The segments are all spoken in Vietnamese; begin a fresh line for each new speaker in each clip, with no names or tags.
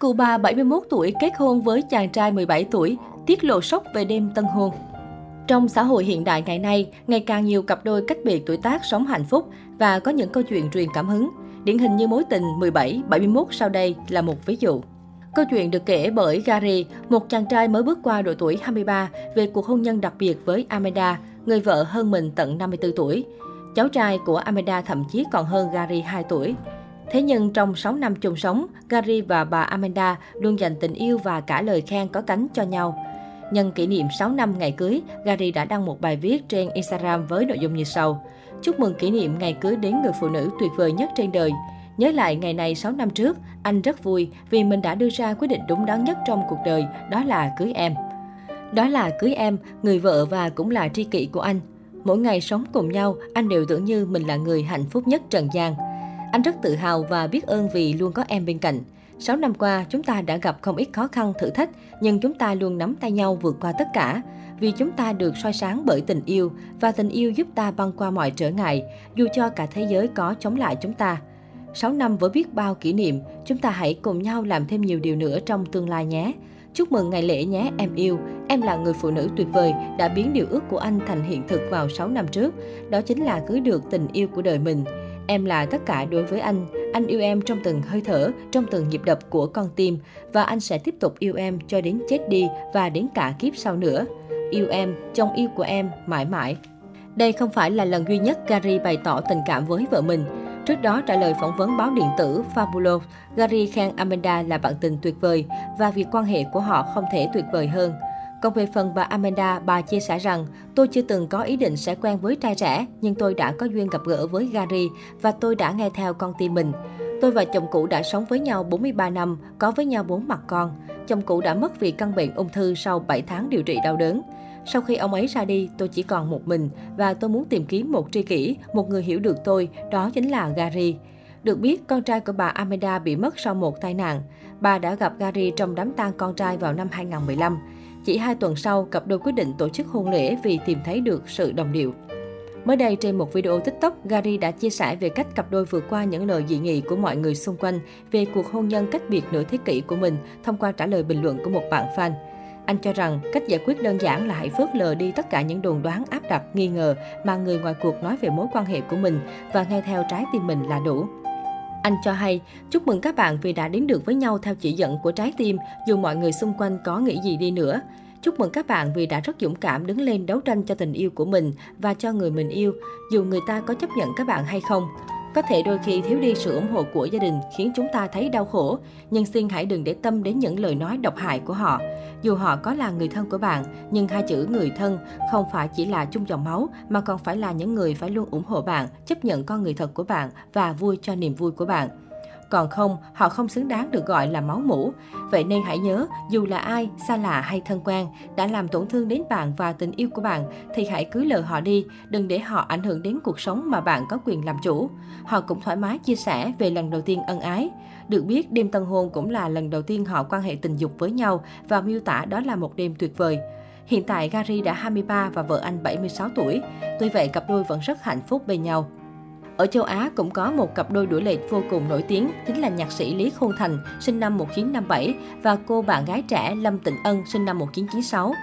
Cụ bà 71 tuổi kết hôn với chàng trai 17 tuổi, tiết lộ sốc về đêm tân hôn. Trong xã hội hiện đại ngày nay, ngày càng nhiều cặp đôi cách biệt tuổi tác sống hạnh phúc và có những câu chuyện truyền cảm hứng. Điển hình như mối tình 17-71 sau đây là một ví dụ. Câu chuyện được kể bởi Gary, một chàng trai mới bước qua độ tuổi 23 về cuộc hôn nhân đặc biệt với Amanda, người vợ hơn mình tận 54 tuổi. Cháu trai của Amanda thậm chí còn hơn Gary 2 tuổi. Thế nhưng trong 6 năm chung sống, Gary và bà Amanda luôn dành tình yêu và cả lời khen có cánh cho nhau. Nhân kỷ niệm 6 năm ngày cưới, Gary đã đăng một bài viết trên Instagram với nội dung như sau. Chúc mừng kỷ niệm ngày cưới đến người phụ nữ tuyệt vời nhất trên đời. Nhớ lại ngày này 6 năm trước, anh rất vui vì mình đã đưa ra quyết định đúng đắn nhất trong cuộc đời, đó là cưới em. Đó là cưới em, người vợ và cũng là tri kỷ của anh. Mỗi ngày sống cùng nhau, anh đều tưởng như mình là người hạnh phúc nhất trần gian. Anh rất tự hào và biết ơn vì luôn có em bên cạnh. 6 năm qua, chúng ta đã gặp không ít khó khăn, thử thách, nhưng chúng ta luôn nắm tay nhau vượt qua tất cả. Vì chúng ta được soi sáng bởi tình yêu, và tình yêu giúp ta băng qua mọi trở ngại, dù cho cả thế giới có chống lại chúng ta. 6 năm với biết bao kỷ niệm, chúng ta hãy cùng nhau làm thêm nhiều điều nữa trong tương lai nhé. Chúc mừng ngày lễ nhé em yêu. Em là người phụ nữ tuyệt vời đã biến điều ước của anh thành hiện thực vào 6 năm trước. Đó chính là cưới được tình yêu của đời mình. Em là tất cả đối với anh. Anh yêu em trong từng hơi thở, trong từng nhịp đập của con tim. Và anh sẽ tiếp tục yêu em cho đến chết đi và đến cả kiếp sau nữa. Yêu em, trong yêu của em, mãi mãi. Đây không phải là lần duy nhất Gary bày tỏ tình cảm với vợ mình. Trước đó trả lời phỏng vấn báo điện tử Fabulo, Gary khen Amanda là bạn tình tuyệt vời và việc quan hệ của họ không thể tuyệt vời hơn. Còn về phần bà Amanda, bà chia sẻ rằng, tôi chưa từng có ý định sẽ quen với trai trẻ, nhưng tôi đã có duyên gặp gỡ với Gary và tôi đã nghe theo con tim mình. Tôi và chồng cũ đã sống với nhau 43 năm, có với nhau bốn mặt con. Chồng cũ đã mất vì căn bệnh ung thư sau 7 tháng điều trị đau đớn. Sau khi ông ấy ra đi, tôi chỉ còn một mình và tôi muốn tìm kiếm một tri kỷ, một người hiểu được tôi, đó chính là Gary. Được biết, con trai của bà Amanda bị mất sau một tai nạn. Bà đã gặp Gary trong đám tang con trai vào năm 2015. Chỉ hai tuần sau, cặp đôi quyết định tổ chức hôn lễ vì tìm thấy được sự đồng điệu. Mới đây trên một video TikTok, Gary đã chia sẻ về cách cặp đôi vượt qua những lời dị nghị của mọi người xung quanh về cuộc hôn nhân cách biệt nửa thế kỷ của mình thông qua trả lời bình luận của một bạn fan. Anh cho rằng cách giải quyết đơn giản là hãy phớt lờ đi tất cả những đồn đoán áp đặt, nghi ngờ mà người ngoài cuộc nói về mối quan hệ của mình và nghe theo trái tim mình là đủ. Anh cho hay, chúc mừng các bạn vì đã đến được với nhau theo chỉ dẫn của trái tim, dù mọi người xung quanh có nghĩ gì đi nữa. Chúc mừng các bạn vì đã rất dũng cảm đứng lên đấu tranh cho tình yêu của mình và cho người mình yêu, dù người ta có chấp nhận các bạn hay không. Có thể đôi khi thiếu đi sự ủng hộ của gia đình khiến chúng ta thấy đau khổ, nhưng xin hãy đừng để tâm đến những lời nói độc hại của họ. Dù họ có là người thân của bạn, nhưng hai chữ người thân không phải chỉ là chung dòng máu mà còn phải là những người phải luôn ủng hộ bạn, chấp nhận con người thật của bạn và vui cho niềm vui của bạn. Còn không, họ không xứng đáng được gọi là máu mủ. Vậy nên hãy nhớ, dù là ai, xa lạ hay thân quen, đã làm tổn thương đến bạn và tình yêu của bạn, thì hãy cứ lờ họ đi, đừng để họ ảnh hưởng đến cuộc sống mà bạn có quyền làm chủ. Họ cũng thoải mái chia sẻ về lần đầu tiên ân ái. Được biết, đêm tân hôn cũng là lần đầu tiên họ quan hệ tình dục với nhau và miêu tả đó là một đêm tuyệt vời. Hiện tại Gary đã 23 và vợ anh 76 tuổi. Tuy vậy, cặp đôi vẫn rất hạnh phúc bên nhau. Ở châu Á cũng có một cặp đôi đuổi lệch vô cùng nổi tiếng, chính là nhạc sĩ Lý Khôn Thành, sinh năm 1957 và cô bạn gái trẻ Lâm Tịnh Ân, sinh năm 1996.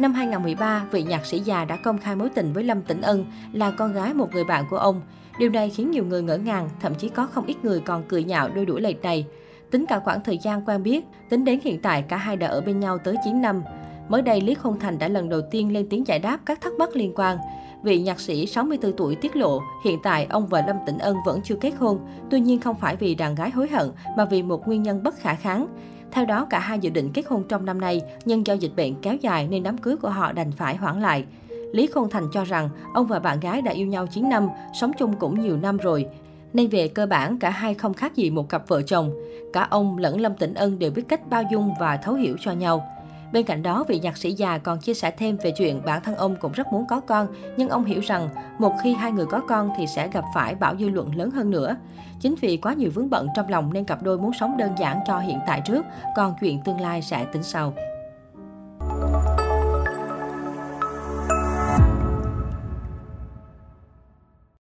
Năm 2013, vị nhạc sĩ già đã công khai mối tình với Lâm Tĩnh Ân, là con gái một người bạn của ông. Điều này khiến nhiều người ngỡ ngàng, thậm chí có không ít người còn cười nhạo đôi đuổi lệch này. Tính cả khoảng thời gian quen biết, tính đến hiện tại cả hai đã ở bên nhau tới 9 năm. Mới đây, Lý Khôn Thành đã lần đầu tiên lên tiếng giải đáp các thắc mắc liên quan. Vị nhạc sĩ 64 tuổi tiết lộ, hiện tại ông và Lâm Tĩnh Ân vẫn chưa kết hôn, tuy nhiên không phải vì đàn gái hối hận, mà vì một nguyên nhân bất khả kháng. Theo đó, cả hai dự định kết hôn trong năm nay, nhưng do dịch bệnh kéo dài nên đám cưới của họ đành phải hoãn lại. Lý Khôn Thành cho rằng ông và bạn gái đã yêu nhau 9 năm, sống chung cũng nhiều năm rồi. Nên về cơ bản, cả hai không khác gì một cặp vợ chồng. Cả ông lẫn Lâm Tĩnh Ân đều biết cách bao dung và thấu hiểu cho nhau. Bên cạnh đó, vị nhạc sĩ già còn chia sẻ thêm về chuyện bản thân ông cũng rất muốn có con, nhưng ông hiểu rằng một khi hai người có con thì sẽ gặp phải bão dư luận lớn hơn nữa. Chính vì quá nhiều vướng bận trong lòng nên cặp đôi muốn sống đơn giản cho hiện tại trước, còn chuyện tương lai sẽ tính sau.